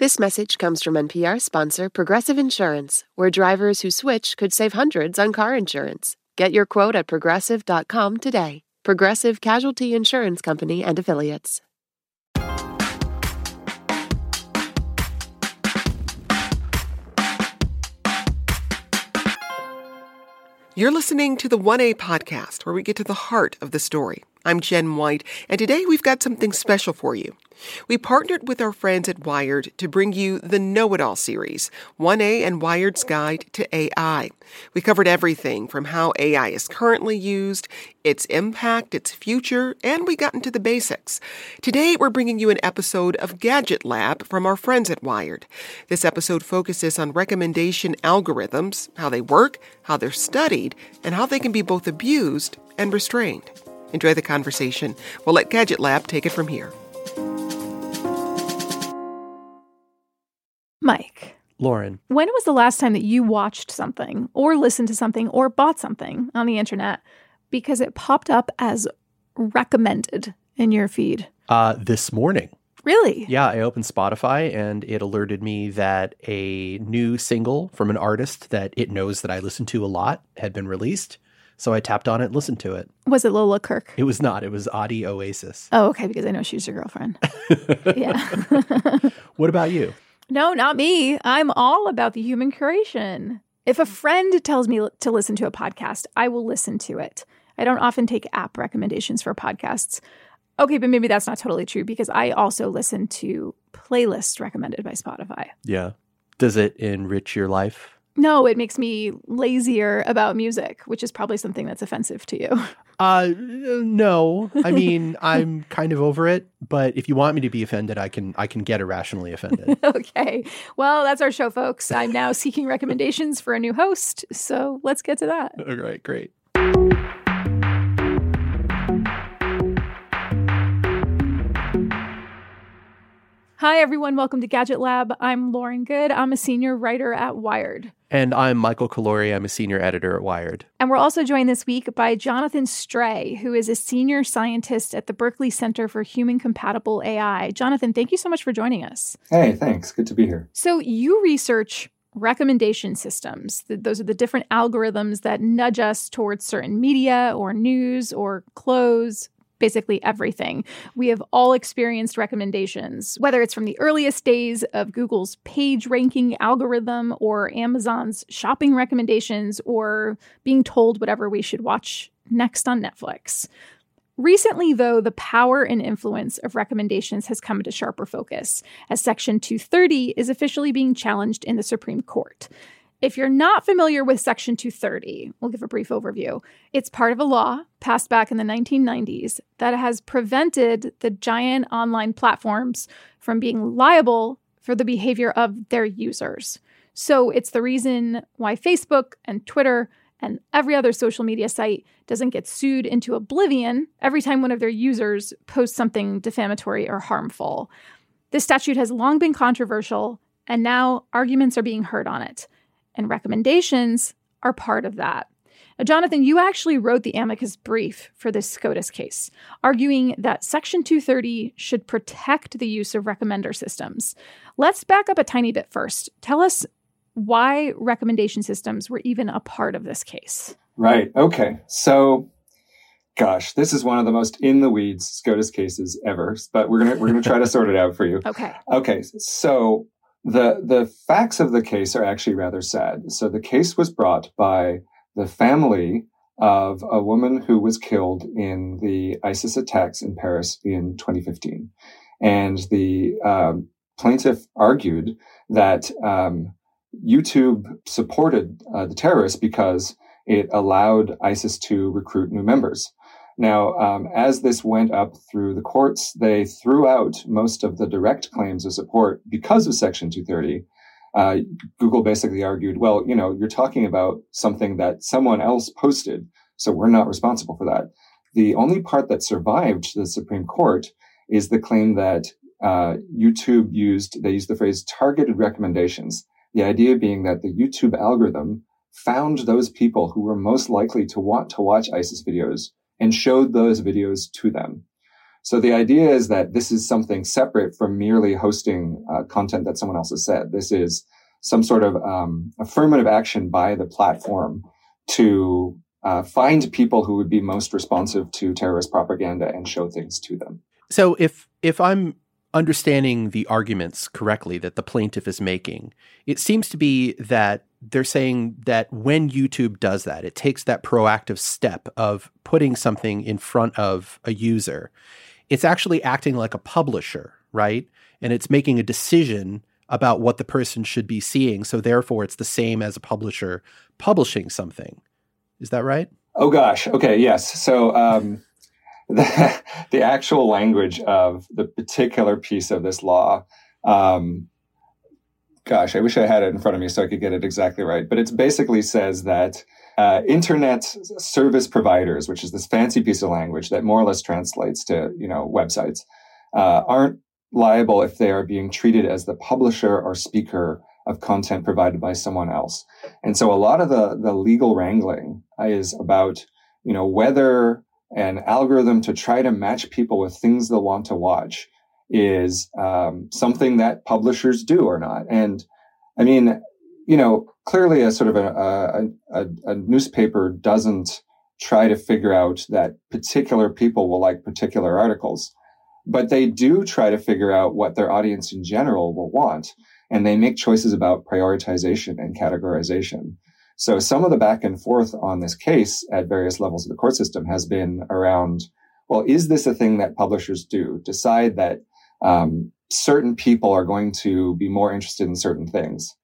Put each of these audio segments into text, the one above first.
This message comes from NPR sponsor Progressive Insurance, where drivers who switch could save hundreds on car insurance. Get your quote at progressive.com today. Progressive Casualty Insurance Company and Affiliates. You're listening to the 1A podcast, where we get to the heart of the story. I'm Jenn White, and today we've got something special for you. We partnered with our friends at Wired to bring you the Know It All series, 1A and Wired's Guide to AI. We covered everything from how AI is currently used, its impact, its future, and we got into the basics. Today we're bringing you an episode of Gadget Lab from our friends at Wired. This episode focuses on recommendation algorithms, how they work, how they're studied, and how they can be both abused and restrained. Enjoy the conversation. We'll let Gadget Lab take it from here. Mike, Lauren, when was the last time that you watched something or listened to something or bought something on the internet because it popped up as recommended in your feed? uh, this morning. Really? Yeah, I opened Spotify and it alerted me that a new single from an artist that it knows that I listen to a lot had been released. So I tapped on it and listened to it. Was it Lola Kirke? It was not, it was Audi Oasis. Oh, okay, because I know she's your girlfriend. yeah. What about you? no, not me. I'm all about the human curation. If a friend tells me to listen to a podcast, I will listen to it. I don't often take app recommendations for podcasts. Okay, but maybe that's not totally true because I also listen to playlists recommended by Spotify. Yeah. Does it enrich your life? No, it makes me lazier about music, which is probably something that's offensive to you. Uh, no. I mean, I'm kind of over it, but if you want me to be offended, I can I can get irrationally offended. okay. Well, that's our show, folks. I'm now seeking recommendations for a new host. So let's get to that. All right, great. Hi, everyone. Welcome to Gadget Lab. I'm Lauren Goode. I'm a senior writer at Wired. And I'm Michael Calore. I'm a senior editor at Wired. And we're also joined this week by Jonathan Stray, who is a senior scientist at the Berkeley Center for Human Compatible AI. Jonathan, thank you so much for joining us. Hey, thanks. Good to be here. So, you research recommendation systems. Those are the different algorithms that nudge us towards certain media or news or clothes. Basically, everything. We have all experienced recommendations, whether it's from the earliest days of Google's page ranking algorithm or Amazon's shopping recommendations or being told whatever we should watch next on Netflix. Recently, though, the power and influence of recommendations has come into sharper focus as Section 230 is officially being challenged in the Supreme Court. If you're not familiar with Section 230, we'll give a brief overview. It's part of a law passed back in the 1990s that has prevented the giant online platforms from being liable for the behavior of their users. So it's the reason why Facebook and Twitter and every other social media site doesn't get sued into oblivion every time one of their users posts something defamatory or harmful. This statute has long been controversial, and now arguments are being heard on it. And recommendations are part of that. Now, Jonathan, you actually wrote the amicus brief for this SCOTUS case, arguing that Section 230 should protect the use of recommender systems. Let's back up a tiny bit first. Tell us why recommendation systems were even a part of this case. Right. Okay. So, gosh, this is one of the most in the weeds SCOTUS cases ever, but we're gonna we're gonna try to sort it out for you. Okay. Okay. So the the facts of the case are actually rather sad. So the case was brought by the family of a woman who was killed in the ISIS attacks in Paris in 2015, and the um, plaintiff argued that um, YouTube supported uh, the terrorists because it allowed ISIS to recruit new members. Now, um, as this went up through the courts, they threw out most of the direct claims of support because of Section 230. Uh, Google basically argued, well, you know, you're talking about something that someone else posted, so we're not responsible for that. The only part that survived the Supreme Court is the claim that uh, YouTube used, they used the phrase targeted recommendations. The idea being that the YouTube algorithm found those people who were most likely to want to watch ISIS videos and showed those videos to them. So the idea is that this is something separate from merely hosting uh, content that someone else has said. This is some sort of um, affirmative action by the platform to uh, find people who would be most responsive to terrorist propaganda and show things to them. So if if I'm understanding the arguments correctly that the plaintiff is making, it seems to be that they're saying that when YouTube does that, it takes that proactive step of putting something in front of a user. It's actually acting like a publisher, right? And it's making a decision about what the person should be seeing. So therefore, it's the same as a publisher publishing something. Is that right? Oh gosh. Okay. Yes. So um, the, the actual language of the particular piece of this law. Um, gosh, I wish I had it in front of me so I could get it exactly right. But it basically says that uh, internet service providers, which is this fancy piece of language that more or less translates to you know websites, uh, aren't liable if they are being treated as the publisher or speaker of content provided by someone else. And so a lot of the the legal wrangling is about you know whether an algorithm to try to match people with things they'll want to watch is um, something that publishers do or not. And I mean, you know, clearly a sort of a, a, a, newspaper doesn't try to figure out that particular people will like particular articles, but they do try to figure out what their audience in general will want. And they make choices about prioritization and categorization. So some of the back and forth on this case at various levels of the court system has been around, well, is this a thing that publishers do? Decide that um, certain people are going to be more interested in certain things.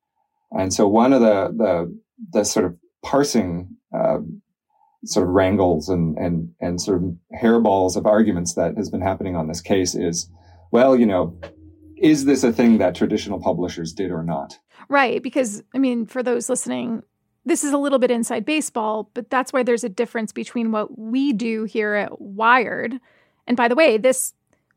And so one of the, the, the sort of parsing, uh, sort of wrangles and, and, and sort of hairballs of arguments that has been happening on this case is, well, you know, is this a thing that traditional publishers did or not? Right. Because, I mean, for those listening, this is a little bit inside baseball, but that's why there's a difference between what we do here at Wired. And by the way, this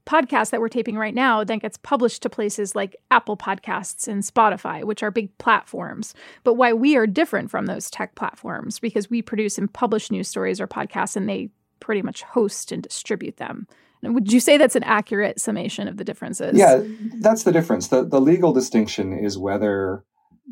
podcast that we're taping right now then gets published to places like Apple Podcasts and Spotify, which are big platforms. But why we are different from those tech platforms because we produce and publish news stories or podcasts and they pretty much host and distribute them. Would you say that's an accurate summation of the differences? Yeah, that's the difference. The the legal distinction is whether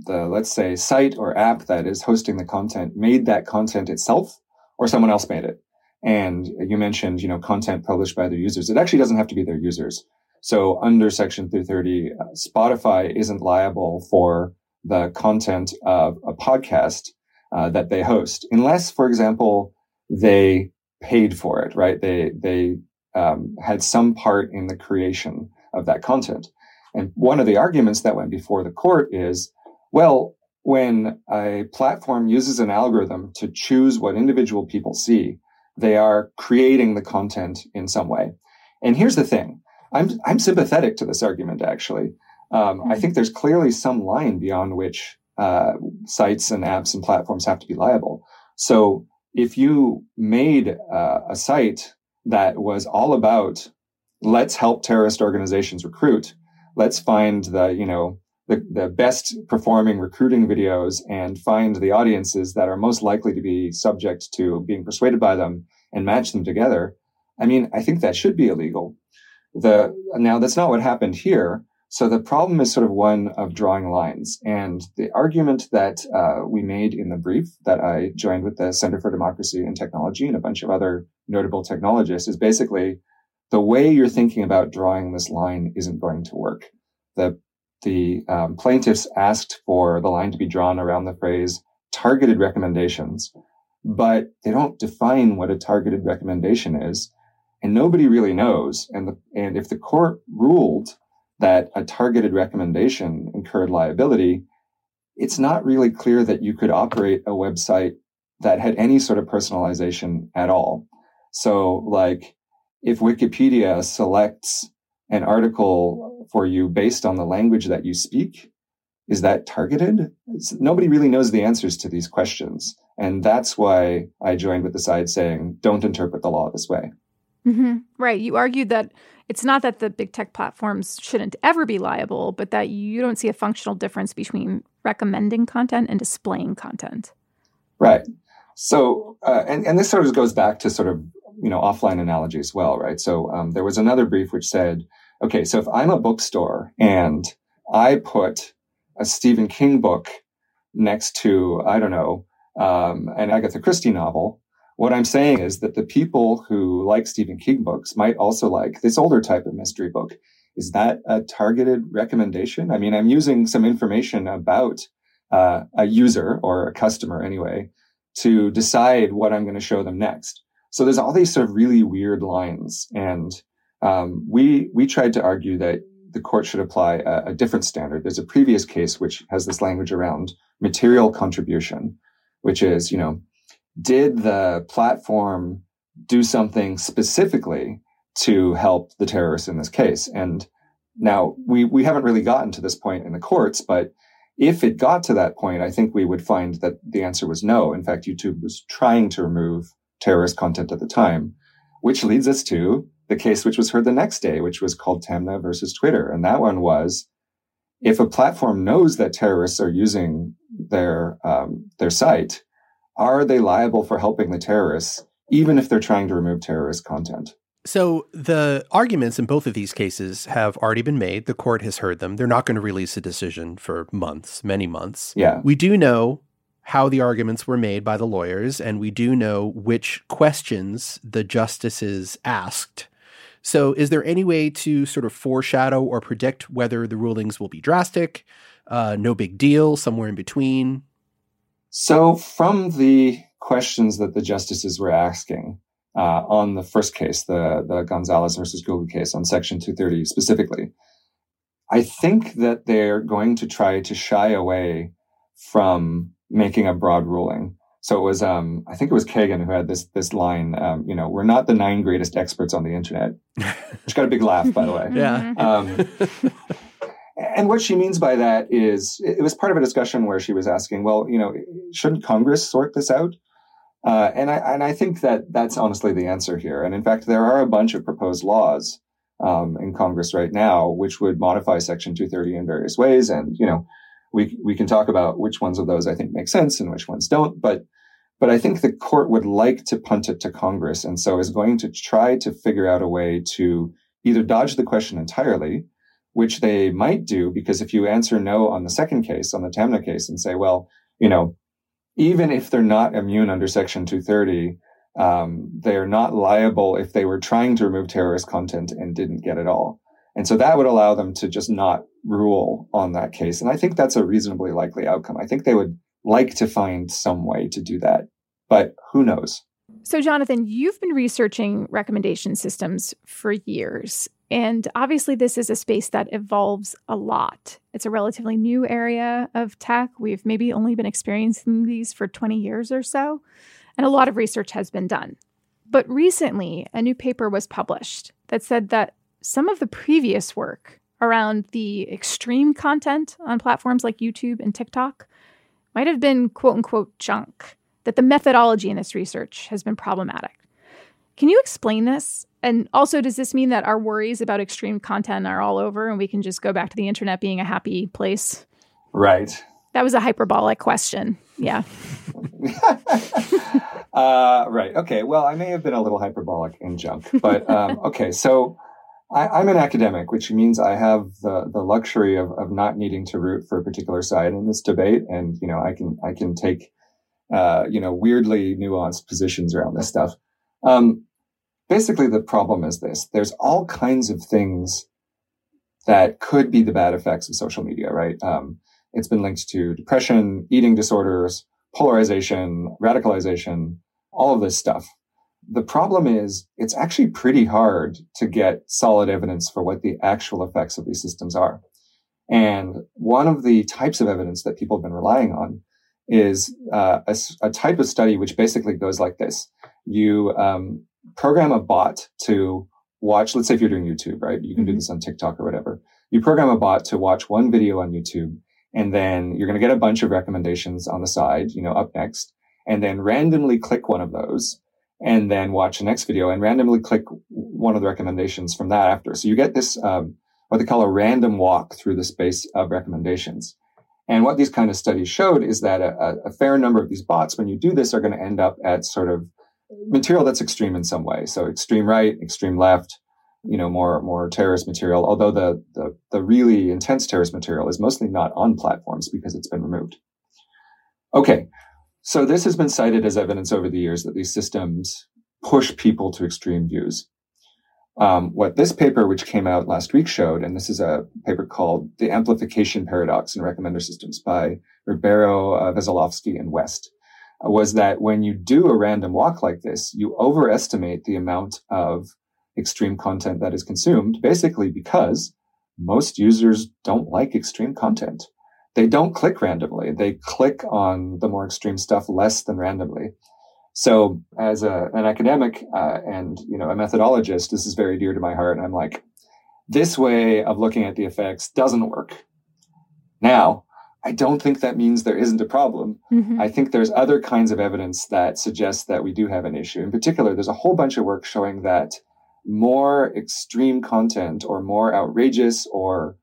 the let's say site or app that is hosting the content made that content itself or someone else made it and you mentioned you know content published by their users. It actually doesn't have to be their users. So under section 330 uh, spotify isn't liable for the content of a podcast uh, that they host unless for example they paid for it right? They they um, had some part in the creation of that content. And one of the arguments that went before the court is well, when a platform uses an algorithm to choose what individual people see, they are creating the content in some way. And here's the thing I'm, I'm sympathetic to this argument, actually. Um, I hmm. think there's clearly some line beyond which uh, sites and apps and platforms have to be liable. So if you made uh, a site that was all about let's help terrorist organizations recruit, let's find the, you know, the, the best performing recruiting videos and find the audiences that are most likely to be subject to being persuaded by them and match them together. I mean, I think that should be illegal. The, now that's not what happened here. So the problem is sort of one of drawing lines. And the argument that uh, we made in the brief that I joined with the Center for Democracy and Technology and a bunch of other notable technologists is basically the way you're thinking about drawing this line isn't going to work. The the um, plaintiffs asked for the line to be drawn around the phrase targeted recommendations, but they don't define what a targeted recommendation is. And nobody really knows. And, the, and if the court ruled that a targeted recommendation incurred liability, it's not really clear that you could operate a website that had any sort of personalization at all. So, like, if Wikipedia selects an article for you based on the language that you speak? Is that targeted? It's, nobody really knows the answers to these questions. And that's why I joined with the side saying, don't interpret the law this way. Mm-hmm. Right. You argued that it's not that the big tech platforms shouldn't ever be liable, but that you don't see a functional difference between recommending content and displaying content. Right. So, uh, and, and this sort of goes back to sort of you know offline analogy as well, right? So um, there was another brief which said, okay, so if I'm a bookstore and I put a Stephen King book next to I don't know um, an Agatha Christie novel, what I'm saying is that the people who like Stephen King books might also like this older type of mystery book. Is that a targeted recommendation? I mean, I'm using some information about uh, a user or a customer anyway to decide what I'm going to show them next. So there's all these sort of really weird lines, and um, we we tried to argue that the court should apply a, a, different standard. There's a previous case which has this language around material contribution, which is you know, did the platform do something specifically to help the terrorists in this case? And now we we haven't really gotten to this point in the courts, but if it got to that point, I think we would find that the answer was no. In fact, YouTube was trying to remove terrorist content at the time, which leads us to the case which was heard the next day, which was called Taamneh versus Twitter. And that one was if a platform knows that terrorists are using their um, their site, are they liable for helping the terrorists, even if they're trying to remove terrorist content? So the arguments in both of these cases have already been made. The court has heard them. They're not going to release a decision for months, many months. Yeah. We do know how the arguments were made by the lawyers, and we do know which questions the justices asked. So, is there any way to sort of foreshadow or predict whether the rulings will be drastic, uh, no big deal, somewhere in between? So, from the questions that the justices were asking, uh, on the first case, the, the Gonzalez versus Google case on Section 230 specifically. I think that they're going to try to shy away from making a broad ruling. So it was, um, I think it was Kagan who had this this line. Um, you know, we're not the nine greatest experts on the internet, which got a big laugh, by the way. yeah. Um, and what she means by that is, it was part of a discussion where she was asking, well, you know, shouldn't Congress sort this out? Uh, and I and I think that that's honestly the answer here. And in fact, there are a bunch of proposed laws um, in Congress right now which would modify Section 230 in various ways. And you know, we we can talk about which ones of those I think make sense and which ones don't. But but I think the court would like to punt it to Congress, and so is going to try to figure out a way to either dodge the question entirely, which they might do because if you answer no on the second case, on the Taamneh case, and say, well, you know, even if they're not immune under Section 230, um, they are not liable if they were trying to remove terrorist content and didn't get it all. And so that would allow them to just not rule on that case. And I think that's a reasonably likely outcome. I think they would like to find some way to do that, but who knows? So, Jonathan, you've been researching recommendation systems for years. And obviously, this is a space that evolves a lot. It's a relatively new area of tech. We've maybe only been experiencing these for 20 years or so, and a lot of research has been done. But recently, a new paper was published that said that some of the previous work around the extreme content on platforms like YouTube and TikTok might have been quote unquote junk, that the methodology in this research has been problematic. Can you explain this? And also, does this mean that our worries about extreme content are all over and we can just go back to the internet being a happy place? Right. That was a hyperbolic question. Yeah. uh, right. Okay. Well, I may have been a little hyperbolic in junk, but um, okay. So I, am an academic, which means I have the, the luxury of, of not needing to root for a particular side in this debate. And, you know, I can, I can take, uh, you know, weirdly nuanced positions around this stuff. Um, basically the problem is this there's all kinds of things that could be the bad effects of social media right um, it's been linked to depression eating disorders polarization radicalization all of this stuff the problem is it's actually pretty hard to get solid evidence for what the actual effects of these systems are and one of the types of evidence that people have been relying on is uh, a, a, type of study which basically goes like this you um, program a bot to watch, let's say if you're doing YouTube, right? You can mm-hmm. do this on TikTok or whatever. You program a bot to watch one video on YouTube and then you're going to get a bunch of recommendations on the side, you know, up next, and then randomly click one of those and then watch the next video and randomly click one of the recommendations from that after. So you get this, um, what they call a random walk through the space of recommendations. And what these kind of studies showed is that a, a fair number of these bots, when you do this, are going to end up at sort of material that's extreme in some way. So extreme right, extreme left, you know, more more terrorist material. Although the the, the really intense terrorist material is mostly not on platforms because it's been removed. Okay, so this has been cited as evidence over the years that these systems push people to extreme views. Um, what this paper, which came out last week, showed, and this is a paper called "The Amplification Paradox in Recommender Systems" by Ribeiro, uh, Veselovsky, and West was that when you do a random walk like this, you overestimate the amount of extreme content that is consumed, basically because most users don't like extreme content. They don't click randomly. They click on the more extreme stuff less than randomly. So as a, an academic uh, and, you know, a methodologist, this is very dear to my heart. And I'm like, this way of looking at the effects doesn't work. Now, I don't think that means there isn't a problem. Mm-hmm. I think there's other kinds of evidence that suggests that we do have an issue. In particular, there's a whole bunch of work showing that more extreme content or more outrageous or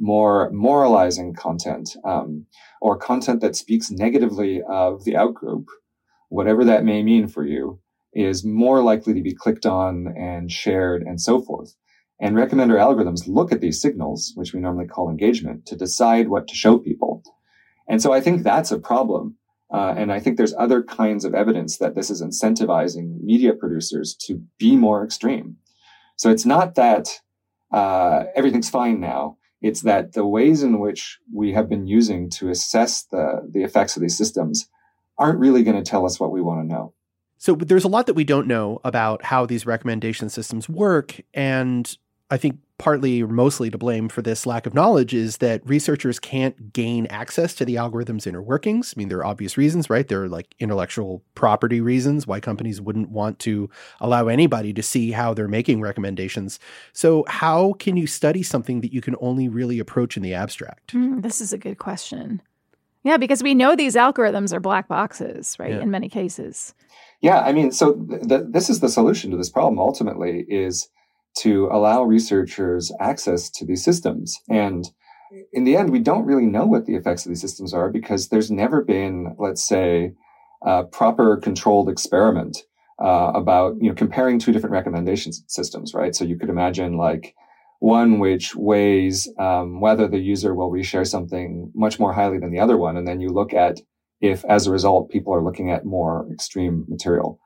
more moralizing content um, or content that speaks negatively of the outgroup, whatever that may mean for you, is more likely to be clicked on and shared and so forth. And recommender algorithms look at these signals, which we normally call engagement, to decide what to show people. And so I think that's a problem. Uh, and I think there's other kinds of evidence that this is incentivizing media producers to be more extreme. So it's not that uh, everything's fine now. It's that the ways in which we have been using to assess the, the effects of these systems aren't really going to tell us what we want to know. So there's a lot that we don't know about how these recommendation systems work. And I think partly or mostly to blame for this lack of knowledge is that researchers can't gain access to the algorithm's inner workings. I mean, there are obvious reasons, right? There are like intellectual property reasons why companies wouldn't want to allow anybody to see how they're making recommendations. So, how can you study something that you can only really approach in the abstract? Mm, this is a good question. Yeah, because we know these algorithms are black boxes, right? Yeah. In many cases. Yeah, I mean, so th- th- this is the solution to this problem ultimately is to allow researchers access to these systems. And in the end, we don't really know what the effects of these systems are because there's never been, let's say, a proper controlled experiment uh, about you know comparing two different recommendation systems, right? So you could imagine like one which weighs um, whether the user will reshare something much more highly than the other one, and then you look at if, as a result, people are looking at more extreme material.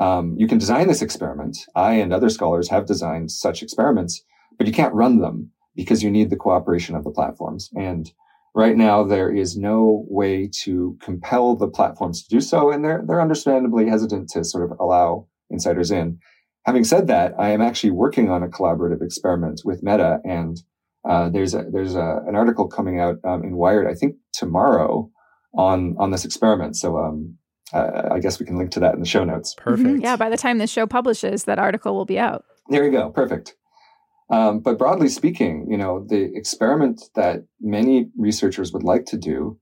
Um, you can design this experiment. I and other scholars have designed such experiments, but you can't run them because you need the cooperation of the platforms. And right now, there is no way to compel the platforms to do so, and they're they're understandably hesitant to sort of allow insiders in. Having said that, I am actually working on a collaborative experiment with Meta, and uh, there's a, there's a, an article coming out um, in Wired, I think tomorrow, on on this experiment. So um, uh, I guess we can link to that in the show notes. Perfect. Mm-hmm. Yeah, by the time this show publishes, that article will be out. There you go. Perfect. Um, but broadly speaking, you know, the experiment that many researchers would like to do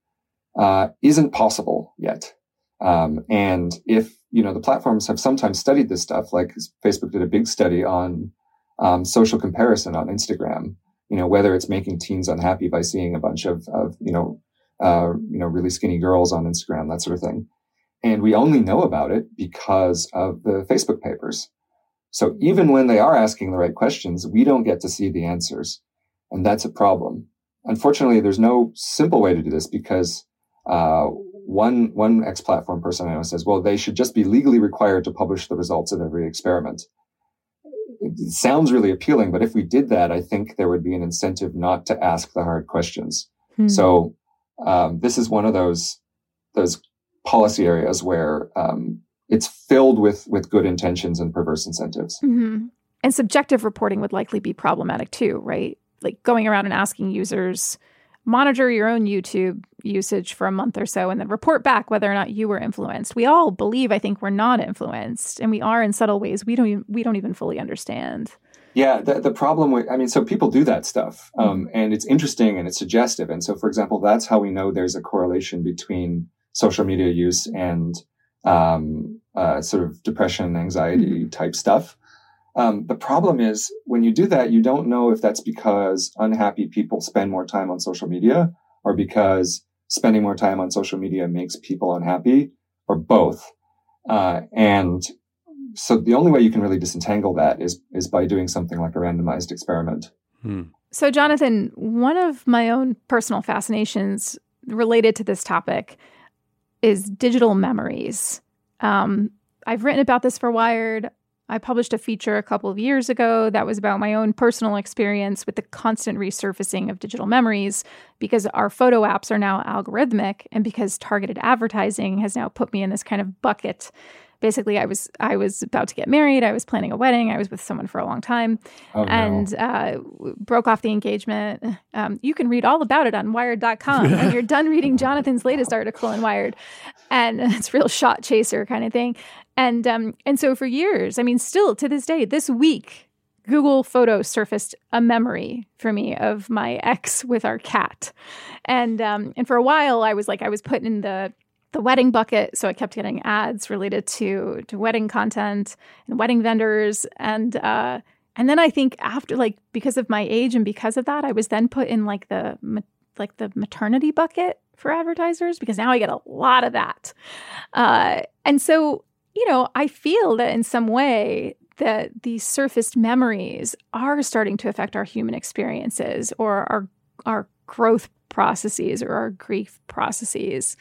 uh, isn't possible yet. Um, and if you know the platforms have sometimes studied this stuff, like Facebook did a big study on um, social comparison on Instagram. You know, whether it's making teens unhappy by seeing a bunch of, of you know, uh, you know, really skinny girls on Instagram, that sort of thing. And we only know about it because of the Facebook papers. So even when they are asking the right questions, we don't get to see the answers. And that's a problem. Unfortunately, there's no simple way to do this because uh, one one X platform person I know says, well, they should just be legally required to publish the results of every experiment. It sounds really appealing, but if we did that, I think there would be an incentive not to ask the hard questions. Hmm. So um, this is one of those those policy areas where um, it's filled with with good intentions and perverse incentives. Mm-hmm. And subjective reporting would likely be problematic too, right? Like going around and asking users, monitor your own YouTube usage for a month or so, and then report back whether or not you were influenced. We all believe, I think, we're not influenced, and we are in subtle ways we don't even, we don't even fully understand. Yeah, the, the problem with, I mean, so people do that stuff, um, mm-hmm. and it's interesting and it's suggestive. And so, for example, that's how we know there's a correlation between social media use and um, uh, sort of depression, anxiety mm-hmm. type stuff. Um, the problem is when you do that, you don't know if that's because unhappy people spend more time on social media or because spending more time on social media makes people unhappy or both. Uh, and so the only way you can really disentangle that is is by doing something like a randomized experiment. Hmm. So, Jonathan, one of my own personal fascinations related to this topic is digital memories. Um, I've written about this for Wired. I published a feature a couple of years ago that was about my own personal experience with the constant resurfacing of digital memories because our photo apps are now algorithmic and because targeted advertising has now put me in this kind of bucket basically I was I was about to get married. I was planning a wedding. I was with someone for a long time, oh, and no. uh, broke off the engagement. Um, you can read all about it on Wired.com when you're done reading Jonathan's latest article in Wired, and it's real shot chaser kind of thing. And um, and so for years, I mean, still to this day, this week. Google Photos surfaced a memory for me of my ex with our cat, and um, and for a while I was like I was put in the the wedding bucket. So I kept getting ads related to to wedding content and wedding vendors. And uh, and then I think after like because of my age and because of that, I was then put in like the like the maternity bucket for advertisers because now I get a lot of that. Uh, and so you know, I feel that in some way that these surfaced memories are starting to affect our human experiences or our our growth processes or our grief processes.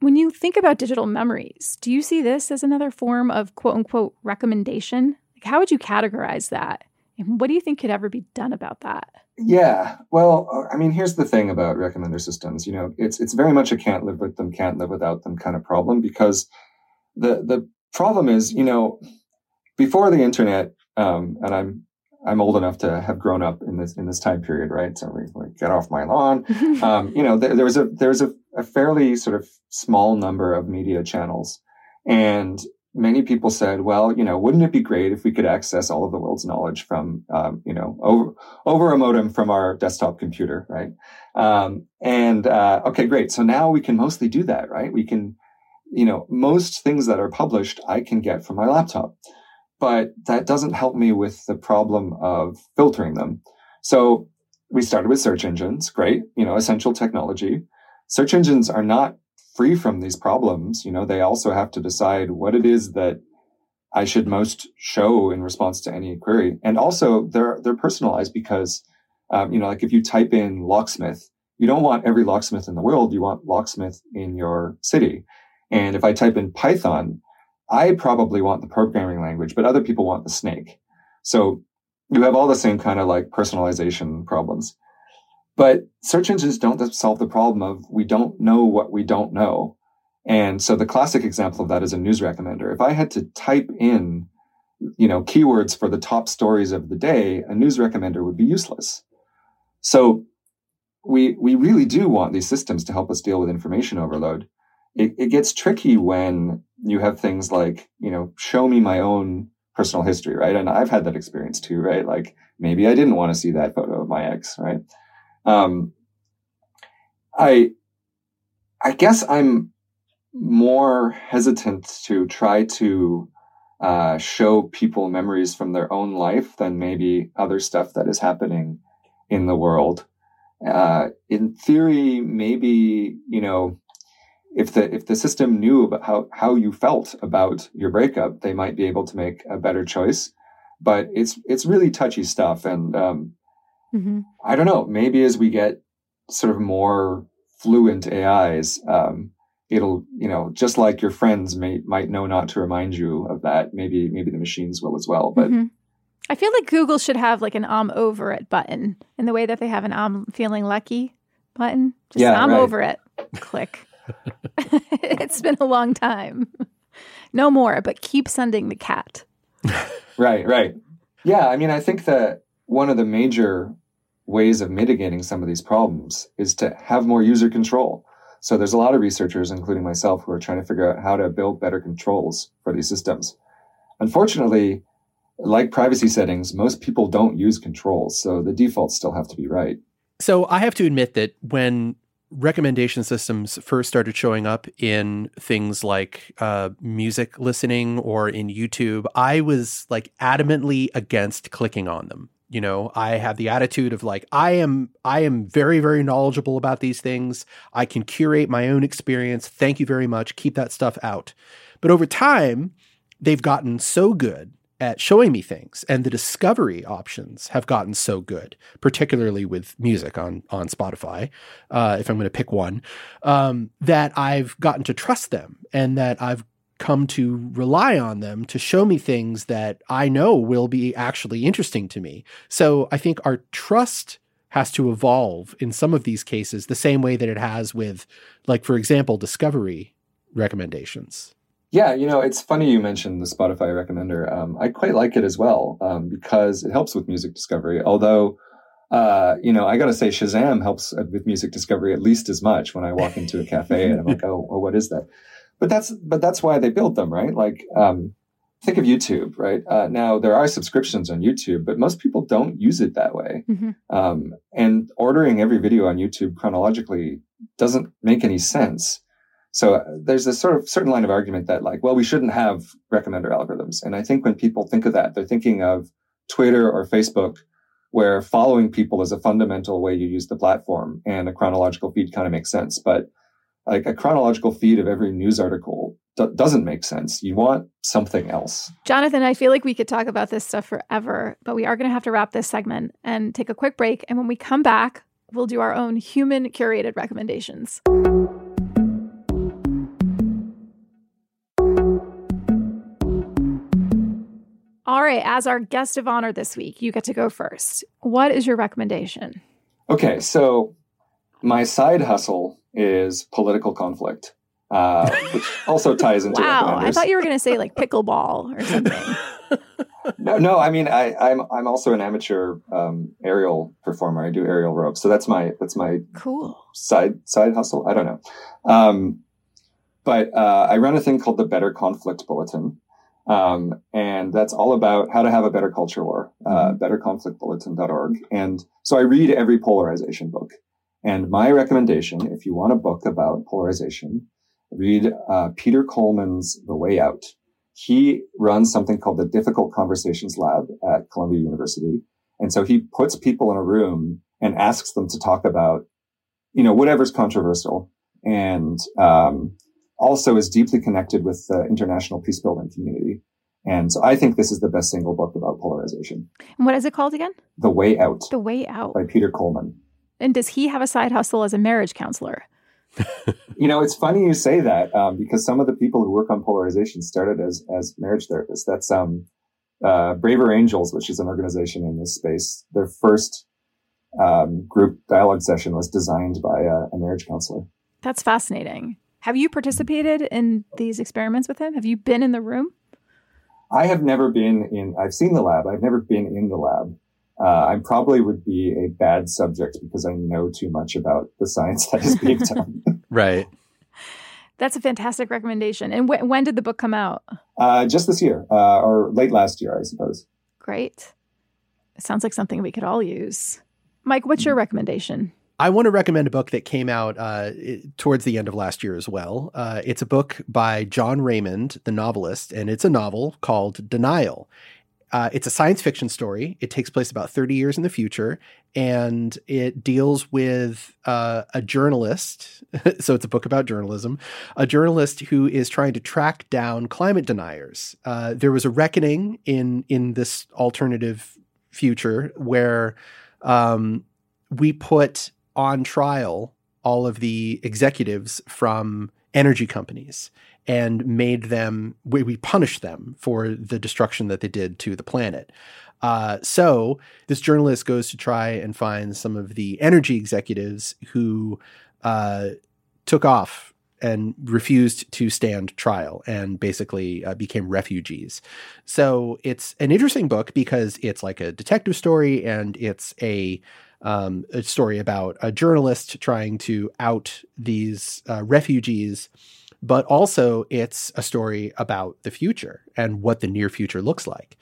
When you think about digital memories, do you see this as another form of quote unquote recommendation? Like, how would you categorize that? And what do you think could ever be done about that? Yeah, well, I mean, here's the thing about recommender systems. You know, it's it's very much a can't live with them, can't live without them kind of problem because the the problem is, you know, before the internet, um, and I'm I'm old enough to have grown up in this in this time period, right? So we, we get off my lawn. um, you know, there, there was a there was a, a, fairly sort of small number of media channels, and many people said, well, you know, wouldn't it be great if we could access all of the world's knowledge from, um, you know, over over a modem from our desktop computer, right? Um, and uh, okay, great. So now we can mostly do that, right? We can, you know, most things that are published, I can get from my laptop but that doesn't help me with the problem of filtering them. So we started with search engines, great, you know, essential technology. Search engines are not free from these problems. You know, they also have to decide what it is that I should most show in response to any query. And also they're, they're personalized because, um, you know, like if you type in locksmith, you don't want every locksmith in the world. You want locksmith in your city. And if I type in Python, I probably want the programming language, but other people want the snake. So you have all the same kind of like personalization problems. But search engines don't solve the problem of we don't know what we don't know. And so the classic example of that is a news recommender. If I had to type in, you know, keywords for the top stories of the day, a news recommender would be useless. So we, we really do want these systems to help us deal with information overload it, it gets tricky when you have things like, you know, show me my own personal history, right? And I've had that experience too, right? Like maybe I didn't want to see that photo of my ex, right? Um, I, I guess I'm more hesitant to try to uh, show people memories from their own life than maybe other stuff that is happening in the world. Uh, in theory, maybe you know if the if the system knew about how, how you felt about your breakup, they might be able to make a better choice. But it's it's really touchy stuff, and um, mm-hmm. I don't know. Maybe as we get sort of more fluent AIs, um, it'll you know just like your friends may might know not to remind you of that. Maybe maybe the machines will as well. But mm-hmm. I feel like Google should have like an "I'm over it" button in the way that they have an "I'm feeling lucky" button. Just yeah, I'm right. over it. Click. it's been a long time. No more, but keep sending the cat. right, right. Yeah, I mean, I think that one of the major ways of mitigating some of these problems is to have more user control. So there's a lot of researchers, including myself, who are trying to figure out how to build better controls for these systems. Unfortunately, like privacy settings, most people don't use controls, so the defaults still have to be right. So I have to admit that when recommendation systems first started showing up in things like uh, music listening or in YouTube, I was like adamantly against clicking on them. You know, I have the attitude of like I am I am very very knowledgeable about these things. I can curate my own experience. Thank you very much. Keep that stuff out. But over time, they've gotten so good at showing me things and the discovery options have gotten so good particularly with music on on spotify uh, if i'm going to pick one um, that i've gotten to trust them and that i've come to rely on them to show me things that i know will be actually interesting to me so i think our trust has to evolve in some of these cases the same way that it has with like for example discovery recommendations yeah, you know, it's funny you mentioned the Spotify recommender. Um, I quite like it as well um, because it helps with music discovery. Although, uh, you know, I got to say, Shazam helps with music discovery at least as much when I walk into a cafe and I'm like, oh, well, what is that? But that's but that's why they built them, right? Like, um, think of YouTube, right? Uh, now there are subscriptions on YouTube, but most people don't use it that way. Mm-hmm. Um, and ordering every video on YouTube chronologically doesn't make any sense. So uh, there's a sort of certain line of argument that like, well, we shouldn't have recommender algorithms. And I think when people think of that, they're thinking of Twitter or Facebook, where following people is a fundamental way you use the platform and a chronological feed kind of makes sense. But like a chronological feed of every news article d- doesn't make sense. You want something else. Jonathan, I feel like we could talk about this stuff forever, but we are going to have to wrap this segment and take a quick break. And when we come back, we'll do our own human curated recommendations. All right, as our guest of honor this week, you get to go first. What is your recommendation? Okay, so my side hustle is political conflict, uh, which also ties into. wow, I thought you were going to say like pickleball or something. no, no. I mean, I, am I'm, I'm also an amateur um, aerial performer. I do aerial ropes, so that's my that's my cool side side hustle. I don't know, um, but uh, I run a thing called the Better Conflict Bulletin, um, and that's all about how to have a better culture war, uh, mm-hmm. betterconflictbulletin.org. And so I read every polarization book. And my recommendation, if you want a book about polarization, read uh, Peter Coleman's The Way Out. He runs something called the Difficult Conversations Lab at Columbia University. And so he puts people in a room and asks them to talk about, you know, whatever's controversial. And um, also is deeply connected with the international peace building community. And so I think this is the best single book about polarization. And what is it called again? The Way Out. The Way Out. By Peter Coleman. And does he have a side hustle as a marriage counselor? you know, it's funny you say that um, because some of the people who work on polarization started as as marriage therapists. That's um, uh, Braver Angels, which is an organization in this space. Their first um, group dialogue session was designed by a, a marriage counselor. That's fascinating. Have you participated in these experiments with him? Have you been in the room? I have never been in, I've seen the lab. I've never been in the lab. Uh, I probably would be a bad subject because I know too much about the science that is being done. right. That's a fantastic recommendation. And wh- when did the book come out? Uh, just this year, uh, or late last year, I suppose. Great. It sounds like something we could all use. Mike, what's your recommendation? I want to recommend a book that came out uh, towards the end of last year as well. Uh, it's a book by Jon Raymond, the novelist, and it's a novel called Denial. Uh, it's a science fiction story. It takes place about 30 years in the future, and it deals with uh, a journalist. so it's a book about journalism, a journalist who is trying to track down climate deniers. Uh, there was a reckoning in in this alternative future where um, we put on trial all of the executives from energy companies and made them we, we punished them for the destruction that they did to the planet uh, so this journalist goes to try and find some of the energy executives who uh, took off and refused to stand trial and basically uh, became refugees. So it's an interesting book because it's like a detective story and it's a um, a story about a journalist trying to out these uh, refugees, but also it's a story about the future and what the near future looks like.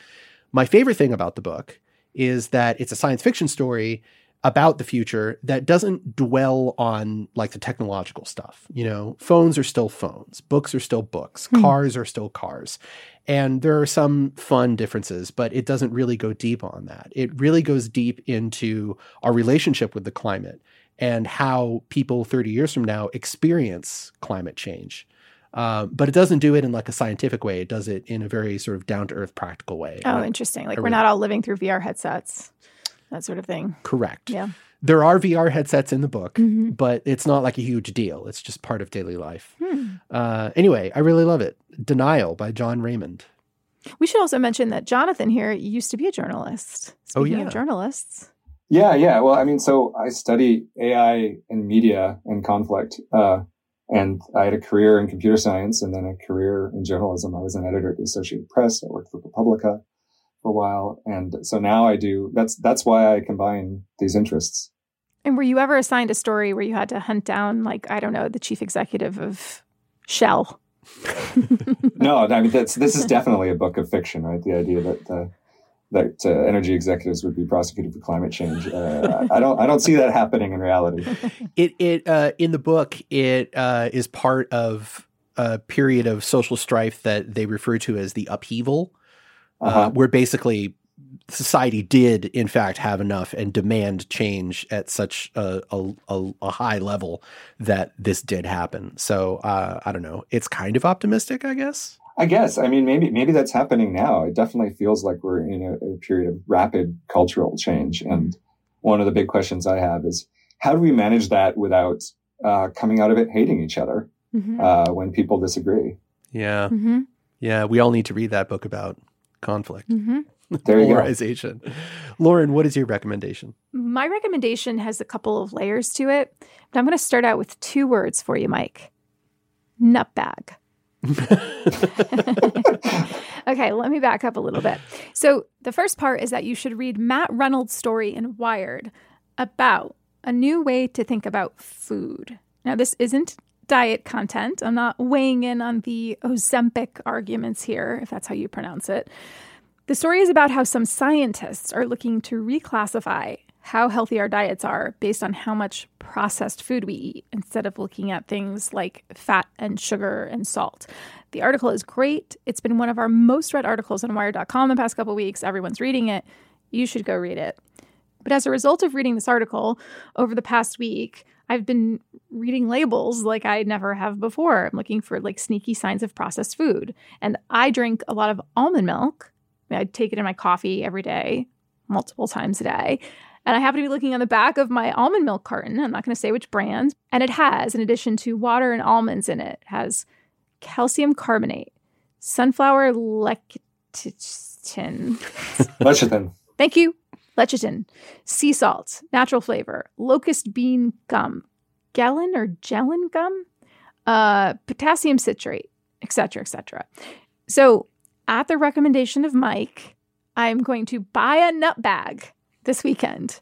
My favorite thing about the book is that it's a science fiction story about the future that doesn't dwell on like the technological stuff. You know, phones are still phones, books are still books, mm. cars are still cars. And there are some fun differences, but it doesn't really go deep on that. It really goes deep into our relationship with the climate and how people 30 years from now experience climate change. Uh, but it doesn't do it in like a scientific way. It does it in a very sort of down to earth, practical way. Oh, interesting. Like I we're not all living through VR headsets, that sort of thing. correct. Yeah. There are VR headsets in the book, Mhm. but it's not like a huge deal. It's just part of daily life. Hmm. Uh, anyway, I really love it. Denial by Jon Raymond. We should also mention that Jonathan here used to be a journalist. Oh, Speaking yeah. of journalists. Yeah, yeah. Well, I mean, so I study AI and media and conflict. Uh, and I had a career in computer science and then a career in journalism. I was an editor at the Associated Press. I worked for ProPublica for a while. And so now I do, that's, that's why I combine these interests. And were you ever assigned a story where you had to hunt down, like, I don't know, the chief executive of Shell? No, I mean, that's, this is definitely a book of fiction, right? The idea that, uh, that uh, energy executives would be prosecuted for climate change. Uh, I don't, I don't see that happening in reality. It it uh, in the book it uh, is part of a period of social strife that they refer to as the upheaval, uh Uh-huh. where basically society did in fact have enough and demand change at such a, a, a, a high level that this did happen. So uh, I don't know. It's kind of optimistic, I guess. I guess. I mean, maybe maybe that's happening now. It definitely feels like we're in a, a period of rapid cultural change. And one of the big questions I have is how do we manage that without uh, coming out of it hating each other Mhm. uh, when people disagree? Yeah, Mhm. yeah. We all need to read that book about conflict, Mhm. There you go. polarization. Lauren, what is your recommendation? My recommendation has a couple of layers to it, but I'm going to start out with two words for you, Mike nutbag. okay, let me back up a little bit. So, the first part is that you should read Matt Reynolds' story in Wired about a new way to think about food. Now, this isn't diet content. I'm not weighing in on the Ozempic arguments here, if that's how you pronounce it. The story is about how some scientists are looking to reclassify how healthy our diets are based on how much processed food we eat instead of looking at things like fat and sugar and salt. The article is great. It's been one of our most read articles on wired.com the past couple weeks. Everyone's reading it. You should go read it. But as a result of reading this article over the past week, I've been reading labels like I never have before. I'm looking for like sneaky signs of processed food. And I drink a lot of almond milk. I take it in my coffee every day, multiple times a day. And I happen to be looking on the back of my almond milk carton. I'm not going to say which brand. And it has, in addition to water and almonds in it, has calcium carbonate, sunflower lecithin. Lecithin. Thank you. Lecithin, sea salt, natural flavor, locust bean gum, gallon or gellan gum, uh, potassium citrate, etc., etc. So, at the recommendation of Mike, I'm going to buy a nut bag this weekend,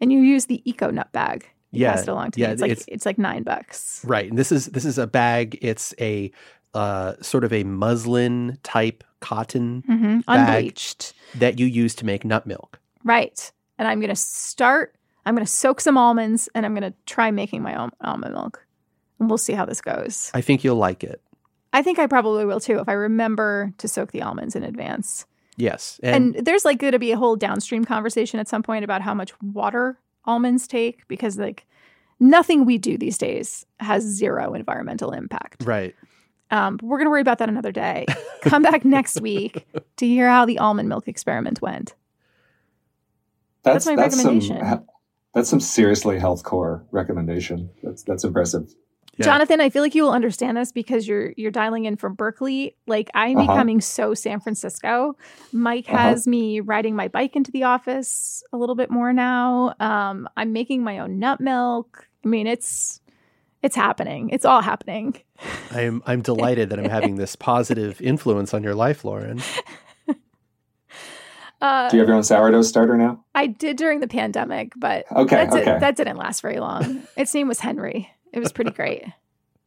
and you use the Eco Nut bag. You Yeah, passed it along to yeah, me. It's like it's- it's, like nine bucks. Right. And this is this is a bag. It's a uh, sort of a muslin type cotton hmm Bag. Unbleached, that you use to make nut milk. right? And I'm going to start. I'm going to soak some almonds, and I'm going to try making my own almond milk, and we'll see how this goes. I think you'll like it. I think I probably will too if I remember to soak the almonds in advance. Yes. And, And, there's like going to be a whole downstream conversation at some point about how much water almonds take because like nothing we do these days has zero environmental impact. right. Um, we're going to worry about that another day. Come back next week to hear how the almond milk experiment went. That's my recommendation. Some, that's some seriously health core recommendation. That's that's impressive. Yeah. Jonathan, I feel like you will understand this because you're you're dialing in from Berkeley. Like I'm Uh-huh. becoming so San Francisco. Mike Uh-huh. has me riding my bike into the office a little bit more now. Um, I'm making my own nut milk. I mean, it's it's happening. It's all happening. I'm I'm delighted that I'm having this positive influence on your life, Lauren. Uh, Do you have your own sourdough starter now? I did during the pandemic, but Okay, that's okay. It, that didn't last very long. Its name was Henry. It was pretty great.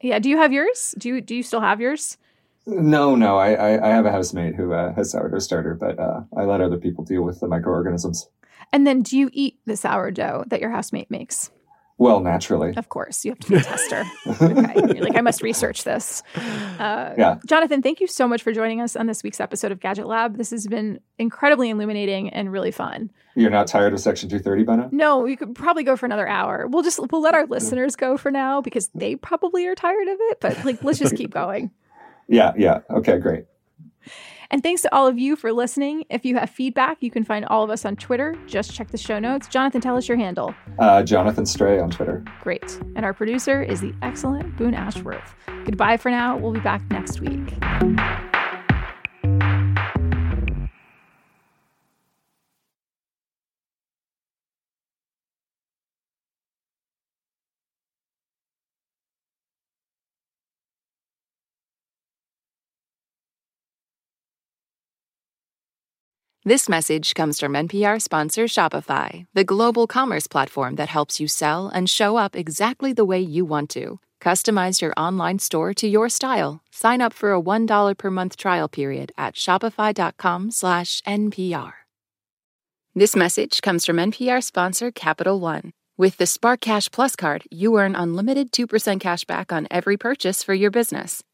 Yeah. Do you have yours? Do you do you still have yours? No, no. I I, I have a housemate who uh, has sourdough starter, but uh, I let other people deal with the microorganisms. And then do you eat the sourdough that your housemate makes? Well, naturally. Of course, you have to be a tester. okay. You're like, I must research this. Uh, Yeah. Jonathan, thank you so much for joining us on this week's episode of Gadget Lab. This has been incredibly illuminating and really fun. You're not tired of Section 230 by now? No, we could probably go for another hour. We'll just we'll let our listeners go for now because they probably are tired of it. But like, let's just keep going. Yeah, yeah. Okay, great. And thanks to all of you for listening. If you have feedback, you can find all of us on Twitter. Just check the show notes. Jonathan, tell us your handle. Uh, Jonathan Stray on Twitter. Great. And our producer is the excellent Boone Ashworth. Goodbye for now. We'll be back next week. This message comes from NPR sponsor Shopify, the global commerce platform that helps you sell and show up exactly the way you want to. Customize your online store to your style. Sign up for a $1 per month trial period at shopify.com/npr. This message comes from NPR sponsor Capital One. With the Spark Cash Plus card, you earn unlimited 2% cash back on every purchase for your business.